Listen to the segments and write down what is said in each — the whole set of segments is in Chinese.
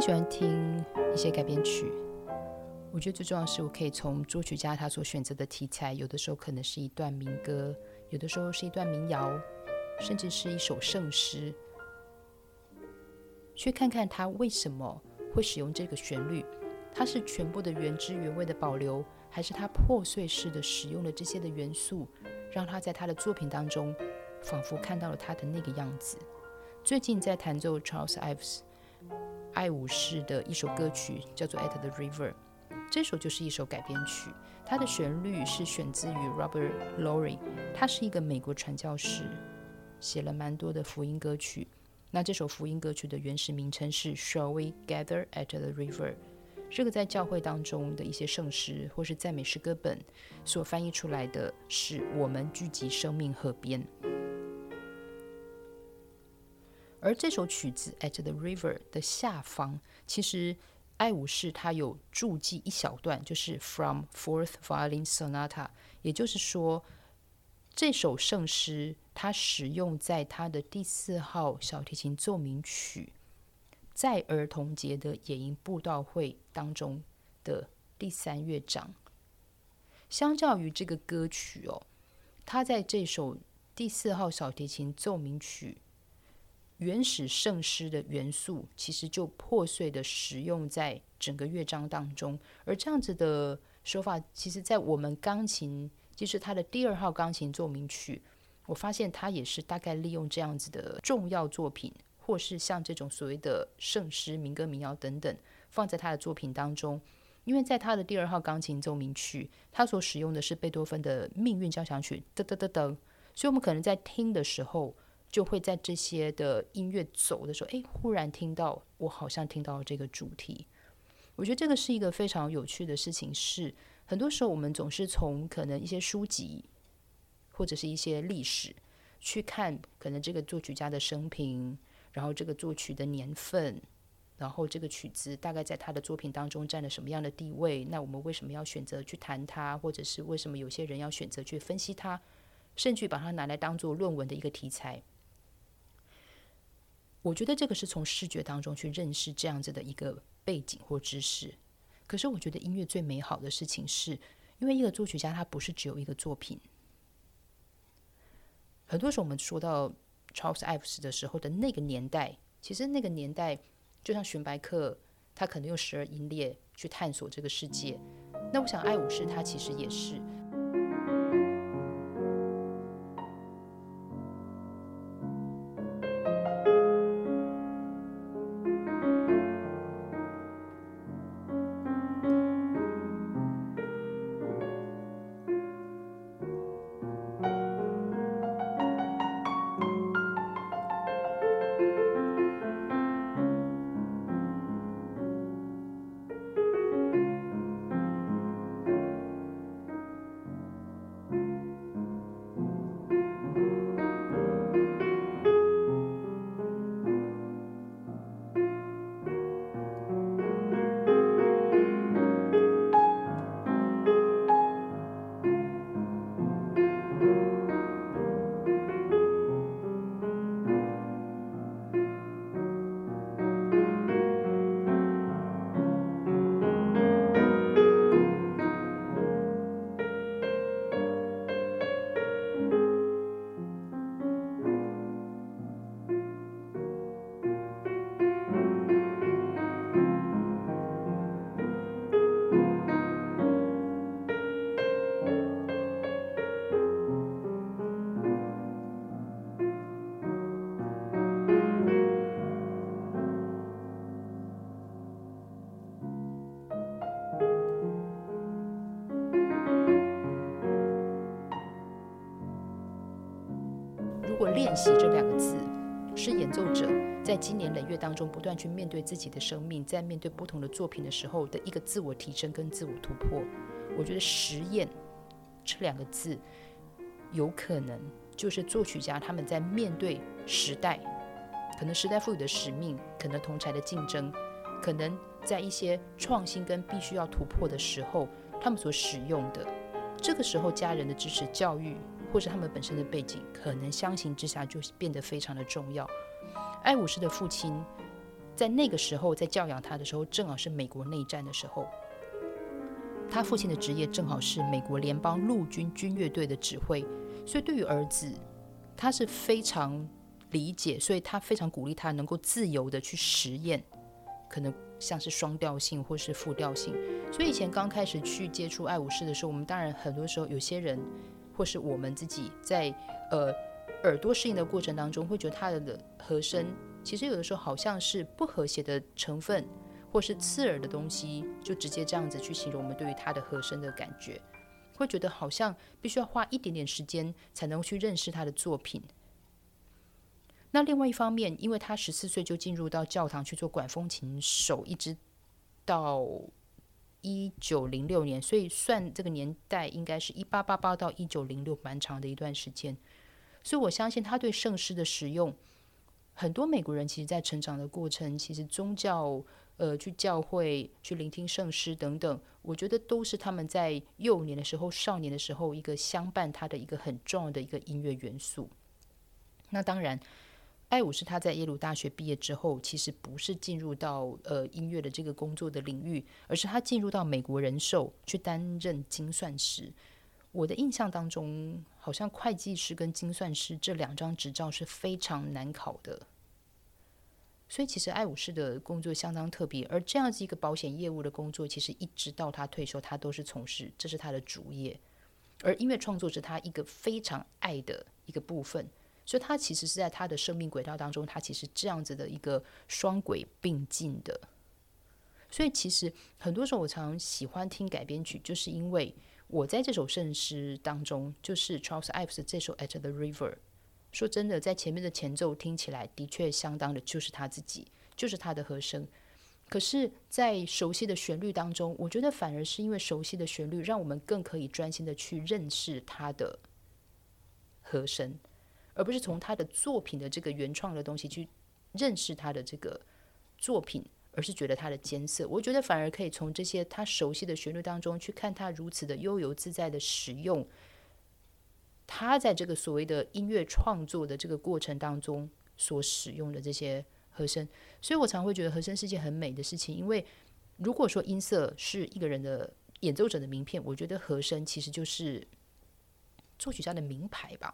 喜欢听一些改编曲，我觉得最重要的是，我可以从作曲家他所选择的题材，有的时候可能是一段民歌，有的时候是一段民谣，甚至是一首圣诗，去看看他为什么会使用这个旋律，它是全部的原汁原味的保留，还是他破碎式的使用了这些的元素，让他在他的作品当中。仿佛看到了他的那个样子。最近在弹奏 Charles Ives 爱武士的一首歌曲，叫做《At the River》。这首就是一首改编曲，它的旋律是选自于 Robert Lowry，他是一个美国传教士，写了蛮多的福音歌曲。那这首福音歌曲的原始名称是 Shall We Gather at the River？这个在教会当中的一些圣诗或是赞美诗歌本所翻译出来的是“我们聚集生命河边”。而这首曲子《At the River》的下方，其实爱武士他有注记一小段，就是 From Fourth Violin Sonata，也就是说，这首圣诗它使用在他的第四号小提琴奏鸣曲，在儿童节的野营布道会当中的第三乐章。相较于这个歌曲哦，他在这首第四号小提琴奏鸣曲。原始圣诗的元素其实就破碎的使用在整个乐章当中，而这样子的手法，其实在我们钢琴，就是他的第二号钢琴奏鸣曲，我发现他也是大概利用这样子的重要作品，或是像这种所谓的圣诗、民歌、民谣等等，放在他的作品当中，因为在他的第二号钢琴奏鸣曲，他所使用的是贝多芬的命运交响曲，噔噔噔噔，所以我们可能在听的时候。就会在这些的音乐走的时候，哎，忽然听到我好像听到这个主题。我觉得这个是一个非常有趣的事情。是很多时候我们总是从可能一些书籍或者是一些历史去看，可能这个作曲家的生平，然后这个作曲的年份，然后这个曲子大概在他的作品当中占了什么样的地位。那我们为什么要选择去弹它，或者是为什么有些人要选择去分析它，甚至把它拿来当做论文的一个题材？我觉得这个是从视觉当中去认识这样子的一个背景或知识。可是我觉得音乐最美好的事情是，因为一个作曲家他不是只有一个作品。很多时候我们说到 Charles Ives 的时候的那个年代，其实那个年代就像寻白克，他可能用十二音列去探索这个世界。那我想爱武士他其实也是。练习这两个字，是演奏者在今年累月当中不断去面对自己的生命，在面对不同的作品的时候的一个自我提升跟自我突破。我觉得实验这两个字，有可能就是作曲家他们在面对时代，可能时代赋予的使命，可能同才的竞争，可能在一些创新跟必须要突破的时候，他们所使用的。这个时候，家人的支持、教育。或者他们本身的背景，可能相形之下就变得非常的重要。艾伍士的父亲在那个时候在教养他的时候，正好是美国内战的时候。他父亲的职业正好是美国联邦陆军军乐队的指挥，所以对于儿子，他是非常理解，所以他非常鼓励他能够自由的去实验，可能像是双调性或是复调性。所以以前刚开始去接触爱武士的时候，我们当然很多时候有些人或是我们自己在呃耳朵适应的过程当中，会觉得他的和声其实有的时候好像是不和谐的成分。或是刺耳的东西，就直接这样子去形容我们对于他的和声的感觉，会觉得好像必须要花一点点时间才能去认识他的作品。那另外一方面，因为他十四岁就进入到教堂去做管风琴手，一直到一九零六年，所以算这个年代应该是一八八八到一九零六，蛮长的一段时间。所以我相信他对圣诗的使用，很多美国人其实在成长的过程，其实宗教。呃，去教会去聆听圣诗等等，我觉得都是他们在幼年的时候、少年的时候一个相伴他的一个很重要的一个音乐元素。那当然，艾伍是他在耶鲁大学毕业之后，其实不是进入到呃音乐的这个工作的领域，而是他进入到美国人寿去担任精算师。我的印象当中，好像会计师跟精算师这两张执照是非常难考的。所以其实艾武士的工作相当特别，而这样子一个保险业务的工作，其实一直到他退休，他都是从事，这是他的主业。而音乐创作是他一个非常爱的一个部分，所以他其实是在他的生命轨道当中，他其实这样子的一个双轨并进的。所以其实很多时候我常喜欢听改编曲，就是因为我在这首圣诗当中，就是 Charles Ives 这首 At the River。说真的，在前面的前奏听起来的确相当的，就是他自己，就是他的和声。可是，在熟悉的旋律当中，我觉得反而是因为熟悉的旋律，让我们更可以专心的去认识他的和声，而不是从他的作品的这个原创的东西去认识他的这个作品，而是觉得他的艰涩。我觉得反而可以从这些他熟悉的旋律当中去看他如此的悠游自在的使用。他在这个所谓的音乐创作的这个过程当中所使用的这些和声，所以我常会觉得和声是件很美的事情。因为如果说音色是一个人的演奏者的名片，我觉得和声其实就是作曲家的名牌吧。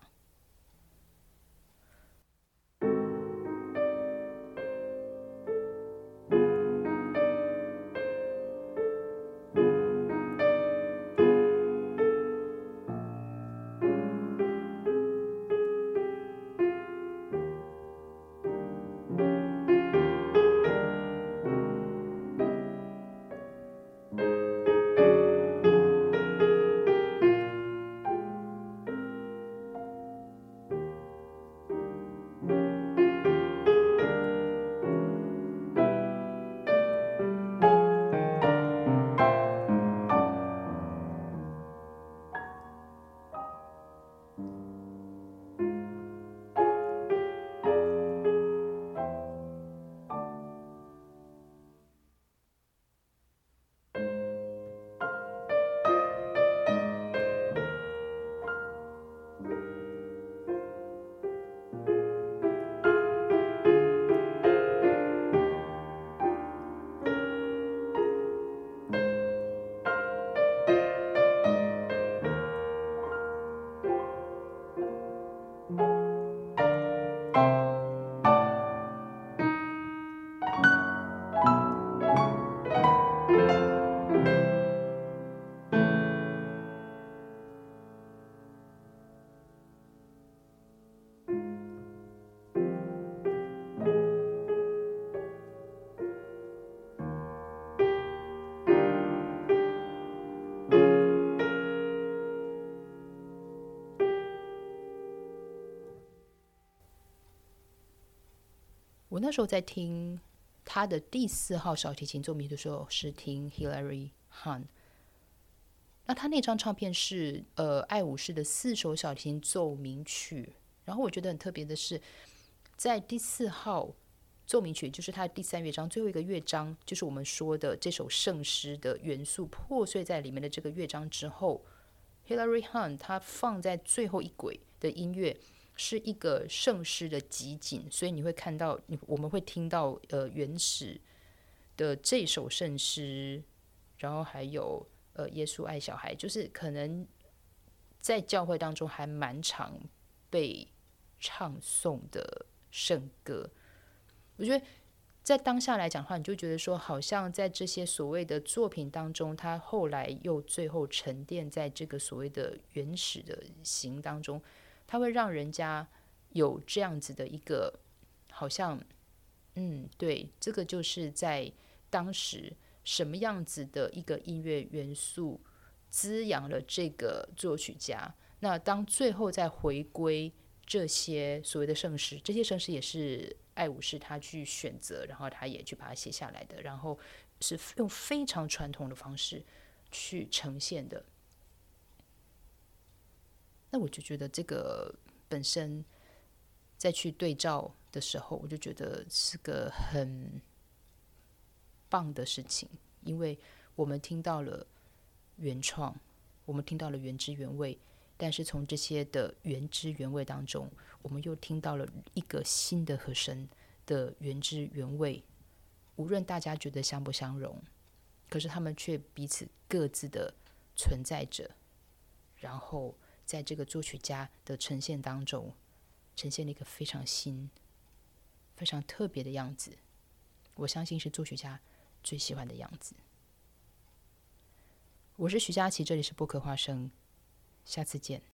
Thank you. 我那时候在听他的第四号小提琴奏鸣的时候，是听 Hilary Hahn。那他那张唱片是呃爱武士的四首小提琴奏鸣曲。然后我觉得很特别的是，在第四号奏鸣曲，就是他的第三乐章最后一个乐章，就是我们说的这首圣诗的元素破碎在里面的这个乐章之后，Hilary Hahn 他放在最后一轨的音乐。是一个圣诗的集锦，所以你会看到，你我们会听到呃原始的这首圣诗，然后还有呃耶稣爱小孩，就是可能在教会当中还蛮常被唱诵的圣歌。我觉得。在当下来讲的话，你就觉得说，好像在这些所谓的作品当中，它后来又最后沉淀在这个所谓的原始的形当中，它会让人家有这样子的一个，好像，嗯，对，这个就是在当时什么样子的一个音乐元素滋养了这个作曲家。那当最后再回归这些所谓的盛世，这些盛世也是。爱武士他去选择，然后他也去把它写下来的，然后是用非常传统的方式去呈现的。那我就觉得这个本身再去对照的时候，我就觉得是个很棒的事情，因为我们听到了原创，我们听到了原汁原味。但是从这些的原汁原味当中，我们又听到了一个新的和声的原汁原味。无论大家觉得相不相容，可是他们却彼此各自的存在着。然后在这个作曲家的呈现当中，呈现了一个非常新、非常特别的样子。我相信是作曲家最喜欢的样子。我是徐佳琪，这里是播客花生。下次见。